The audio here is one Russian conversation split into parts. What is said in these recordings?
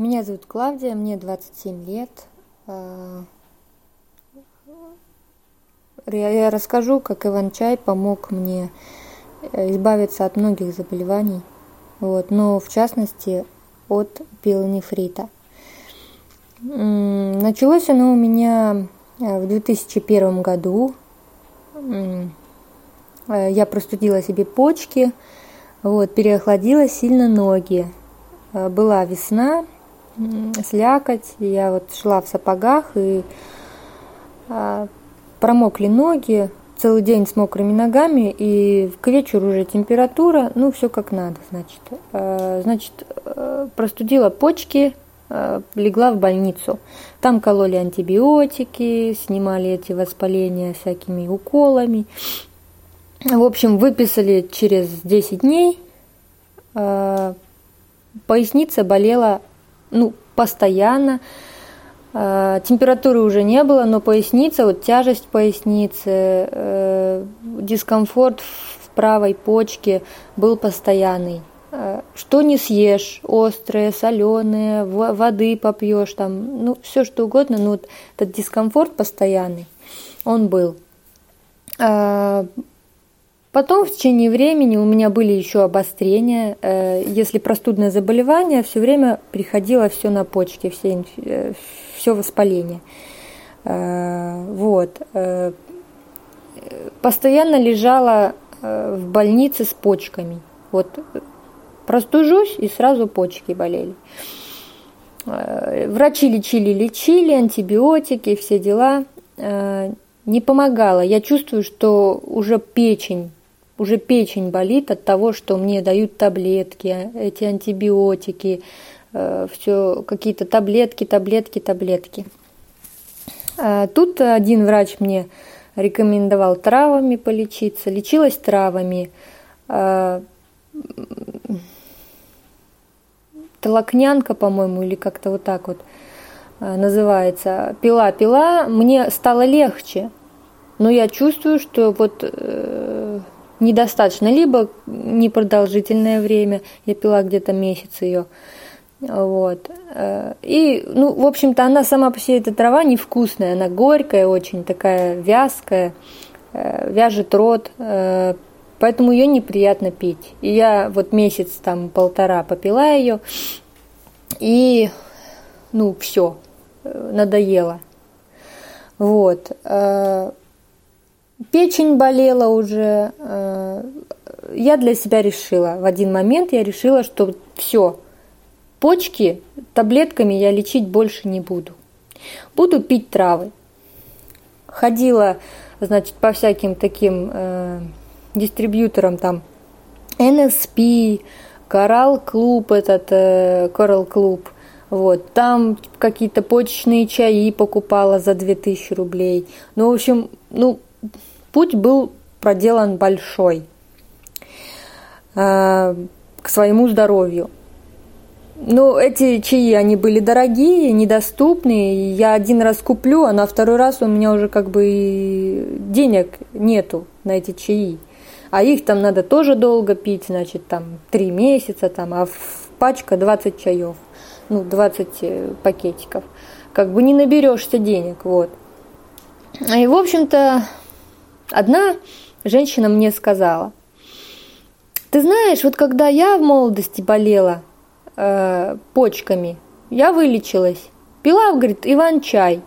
Меня зовут Клавдия, мне 27 лет. А, я расскажу, как Иван-чай помог мне э, избавиться от многих заболеваний, вот, но в частности от пилонефрита. Началось оно у меня э, в 2001 году. Э, я простудила себе почки, вот, переохладила сильно ноги. Была весна, слякоть, я вот шла в сапогах и промокли ноги, целый день с мокрыми ногами, и к вечеру уже температура, ну, все как надо, значит. Э, значит, э, простудила почки, э, легла в больницу. Там кололи антибиотики, снимали эти воспаления всякими уколами. В общем, выписали через 10 дней. Поясница болела, ну, постоянно. Э, температуры уже не было, но поясница, вот тяжесть поясницы, э, дискомфорт в правой почке был постоянный. Э, что не съешь, острое, соленое, воды попьешь, там, ну, все что угодно, но вот этот дискомфорт постоянный, он был. Потом в течение времени у меня были еще обострения. Если простудное заболевание, все время приходило все на почки, все, все воспаление. Э, вот. Э, постоянно лежала э, в больнице с почками. Вот простужусь, и сразу почки болели. Врачи лечили, лечили, антибиотики, все дела. Не помогало. Я чувствую, что уже печень, уже печень болит от того, что мне дают таблетки, эти антибиотики, Э, все какие-то таблетки, таблетки, таблетки. А тут один врач мне рекомендовал травами полечиться. Лечилась травами. А, толокнянка, по-моему, или как-то вот так вот а, называется. Пила-пила, мне стало легче. Но я чувствую, что вот э, недостаточно. Либо непродолжительное время, я пила где-то месяц ее, вот. Э, и, ну, в общем-то, она сама по себе, эта трава невкусная, она горькая очень, такая вязкая, э, вяжет рот, э, поэтому ее неприятно пить. И я вот месяц, там, полтора попила ее, и, ну, все, надоело. Вот. Печень болела уже. Я для себя решила, в один момент я решила, что все, Почки таблетками я лечить больше не буду. Буду пить травы. Ходила, значит, по всяким таким э, дистрибьюторам там NSP, Coral Club, этот э, Coral Club. Вот, там какие-то почечные чаи покупала за 2000 рублей. Ну, в общем, ну, путь был проделан большой э, к своему здоровью. Ну, эти чаи, они были дорогие, недоступные. Я один раз куплю, а на второй раз у меня уже как бы денег нету на эти чаи. А их там надо тоже долго пить, значит, там три месяца, там, а в пачка 20 чаев, ну, 20 э, пакетиков. Как бы не наберешься денег, вот. И, в общем-то, одна женщина мне сказала, ты знаешь, вот когда я в молодости болела – э, почками. Я вылечилась. Пила, говорит, иван-чай.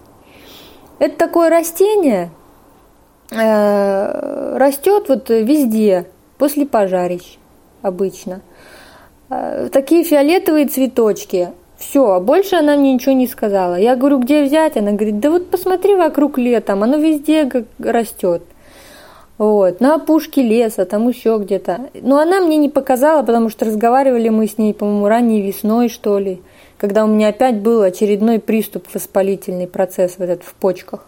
Это такое растение, э, растет вот везде, после пожарищ обычно. Э, такие фиолетовые цветочки. Все, а больше она мне ничего не сказала. Я говорю, где взять? Она говорит, да вот посмотри вокруг летом, оно везде растет. Вот, на опушке леса, там еще где-то. Но она мне не показала, потому что разговаривали мы с ней, по-моему, ранней весной, что ли, когда у меня опять был очередной приступ воспалительный процесс вот этот в почках.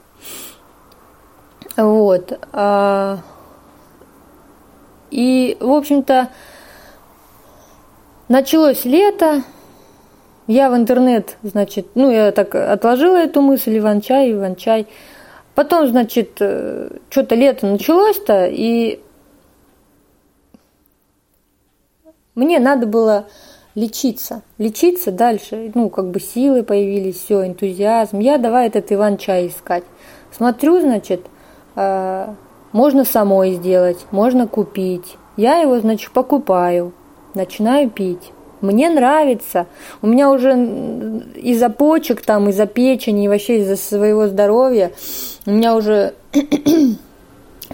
Вот. А, и, в общем-то, началось лето, я в интернет, значит, ну, я так отложила эту мысль, Иван-чай, Иван-чай, Потом, значит, э, что-то лето началось-то, и мне надо было лечиться. Лечиться дальше. Ну, как бы силы появились, все, энтузиазм. Я давай этот Иван-чай искать. Смотрю, значит, э, можно самой сделать, можно купить. Я его, значит, покупаю, начинаю пить. Мне нравится. У меня уже из-за почек, там, из-за печени, вообще из-за своего здоровья, у меня уже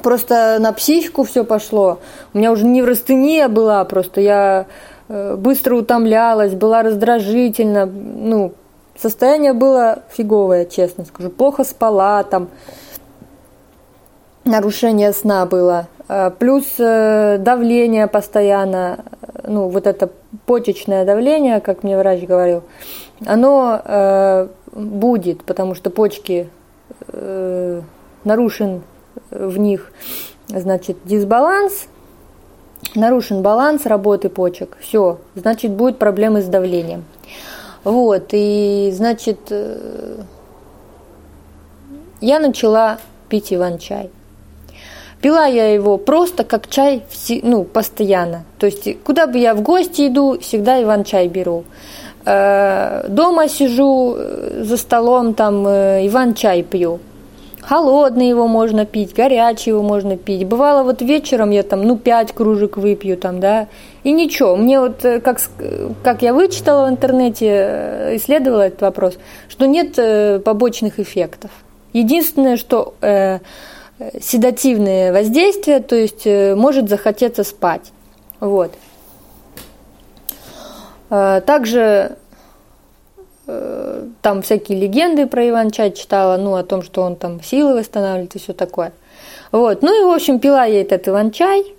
просто на психику все пошло. У меня уже неврастения была, просто я э, быстро утомлялась, была раздражительна, ну, состояние было фиговое, честно скажу. Плохо спала, там, нарушение сна было. А, плюс э, давление постоянно, ну, вот это почечное давление, как мне врач говорил, оно э, будет, потому что почки э, нарушен в них, значит, дисбаланс, нарушен баланс работы почек, все, значит, будут проблемы с давлением. Вот, и, значит, э, я начала пить иван-чай. Пила я его просто как чай, ну, постоянно. То есть, куда бы я в гости иду, всегда Иван-чай беру. Э, дома сижу э, за столом, там э, Иван-чай пью. Холодный его можно пить, горячий его можно пить. Бывало, вот вечером я там, ну, пять кружек выпью там, да, и ничего. Мне вот, как, как я вычитала в интернете, исследовала этот вопрос, что нет побочных эффектов. Единственное, что э, седативные воздействия, то есть э, может захотеться спать. Вот. Э, также э, там всякие легенды про Иван-чай читала, ну, о том, что он там силы восстанавливает и все такое. Вот. Ну и, в общем, пила я этот Иван-чай.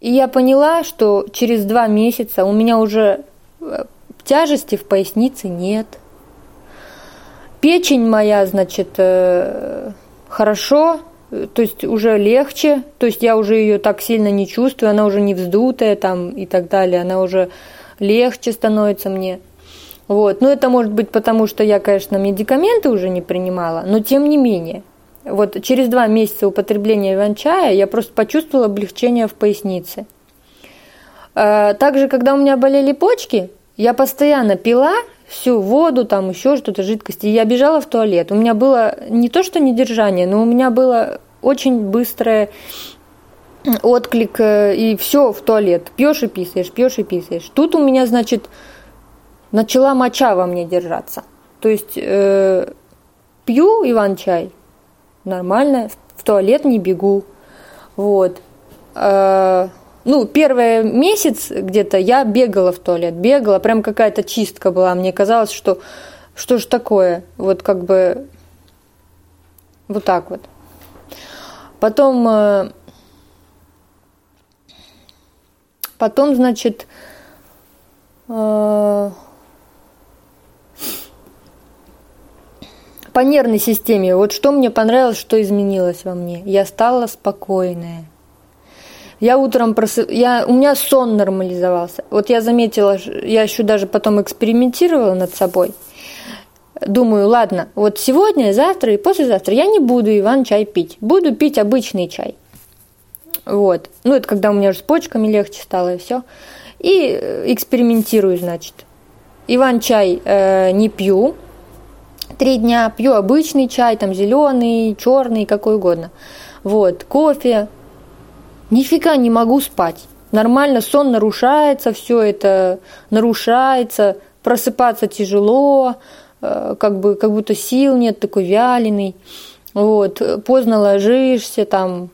И я поняла, что через два месяца у меня уже тяжести в пояснице нет – Печень моя, значит, э, хорошо, то есть уже легче, то есть я уже ее так сильно не чувствую, она уже не вздутая там и так далее, она уже легче становится мне. Вот. Но это может быть потому, что я, конечно, медикаменты уже не принимала, но тем не менее. Вот через два месяца употребления иван-чая я просто почувствовала облегчение в пояснице. Э, также, когда у меня болели почки, я постоянно пила всю воду, там еще что-то, жидкости. И я бежала в туалет. У меня было не то, что недержание, но у меня было очень быстрое отклик, э, и все в туалет. Пьешь и писаешь, пьешь и писаешь. Тут у меня, значит, начала моча во мне держаться. То есть э, пью Иван-чай, нормально, в туалет не бегу. Вот. Э, ну, первый месяц где-то я бегала в туалет, бегала, прям какая-то чистка была. Мне казалось, что что же такое, вот как бы вот так вот. Потом, э, потом, значит, э, по нервной системе, вот что мне понравилось, что изменилось во мне. Я стала спокойная. Я утром просып... я... у меня сон нормализовался. Вот я заметила, я еще даже потом экспериментировала над собой. Думаю, ладно, вот сегодня, завтра и послезавтра я не буду Иван-чай пить. Буду пить обычный чай. Вот. Ну, это когда у меня уже с почками легче стало и все. И э, экспериментирую, значит. Иван-чай э, не пью. Три дня пью обычный чай, там зеленый, черный, какой угодно. Вот. Кофе, нифига не могу спать. Нормально, сон нарушается, все это нарушается, просыпаться тяжело, э, как бы как будто сил нет, такой вяленый. Вот, поздно ложишься, там,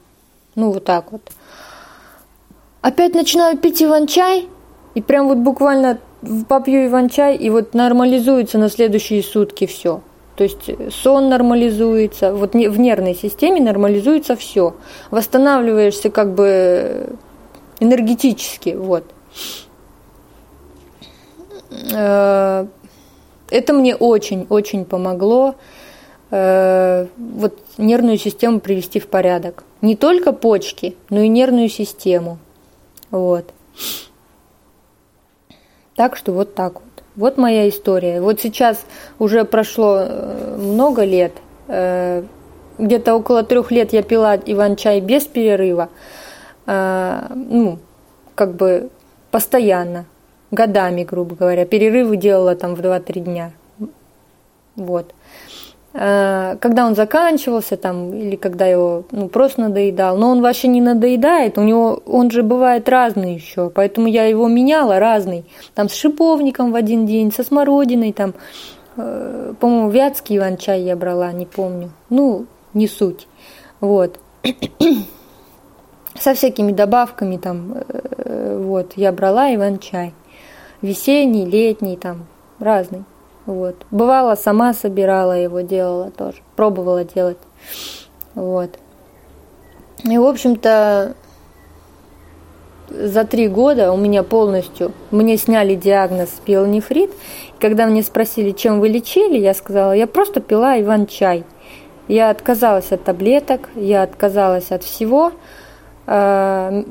ну вот так вот. Опять начинаю пить иван-чай, и прям вот буквально попью иван-чай, и вот нормализуется на следующие сутки все. То есть сон нормализуется, вот в нервной системе нормализуется все. Восстанавливаешься как бы энергетически, вот. Э, это мне очень-очень помогло э, вот нервную систему привести в порядок. Не только почки, но и нервную систему. Вот. Так что вот так вот. Вот моя история. Вот сейчас уже прошло э, много лет. Э, где-то около трех лет я пила иван-чай без перерыва. Э, ну, как бы постоянно, годами, грубо говоря. Перерывы делала там в 2-3 дня. Вот. Э, когда он заканчивался там, или когда его ну, просто надоедал, но он вообще не надоедает, у него, он же бывает разный еще, поэтому я его меняла разный, там с шиповником в один день, со смородиной, там, э, по-моему, вятский иван-чай я брала, не помню, ну, не суть, вот, со всякими добавками там, э, вот, я брала иван-чай, весенний, летний, там, разный. Вот. Бывало, сама собирала его, делала тоже, пробовала делать. Вот. И, в общем-то, за три года у меня полностью, мне сняли диагноз пиелонефрит. Когда мне спросили, чем вы лечили, я сказала, я просто пила иван-чай. Я отказалась от таблеток, я отказалась от всего э,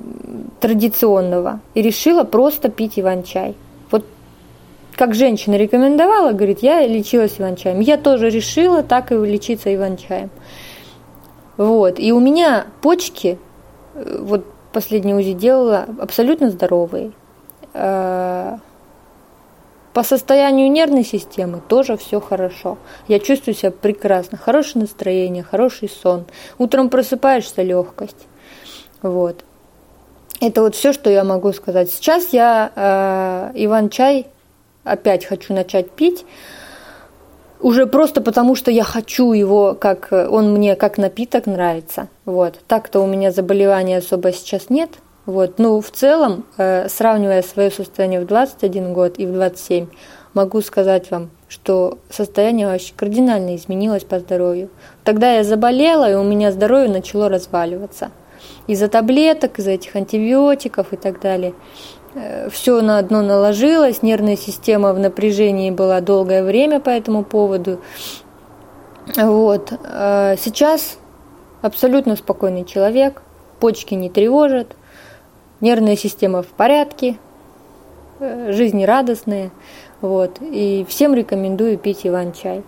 традиционного и решила просто пить иван-чай как женщина рекомендовала, говорит, я лечилась иван-чаем. Я тоже решила так и лечиться иван-чаем. Вот. И у меня почки, э, вот последний УЗИ делала, абсолютно здоровые. Э, по состоянию нервной системы тоже все хорошо. Я чувствую себя прекрасно. Хорошее настроение, хороший сон. Утром просыпаешься легкость. Вот. Это вот все, что я могу сказать. Сейчас я э, Иван-чай опять хочу начать пить, уже просто потому, что я хочу его, как он мне как напиток нравится. Вот. Так-то у меня заболевания особо сейчас нет. Вот. Ну, в целом, э, сравнивая свое состояние в 21 год и в 27, могу сказать вам, что состояние вообще кардинально изменилось по здоровью. Тогда я заболела, и у меня здоровье начало разваливаться. Из-за таблеток, из-за этих антибиотиков и так далее. Э, все на одно наложилось, нервная система в напряжении была долгое время по этому поводу. Вот. А сейчас абсолютно спокойный человек, почки не тревожат, нервная система в порядке, э, жизнерадостная. Вот. И всем рекомендую пить иван-чай.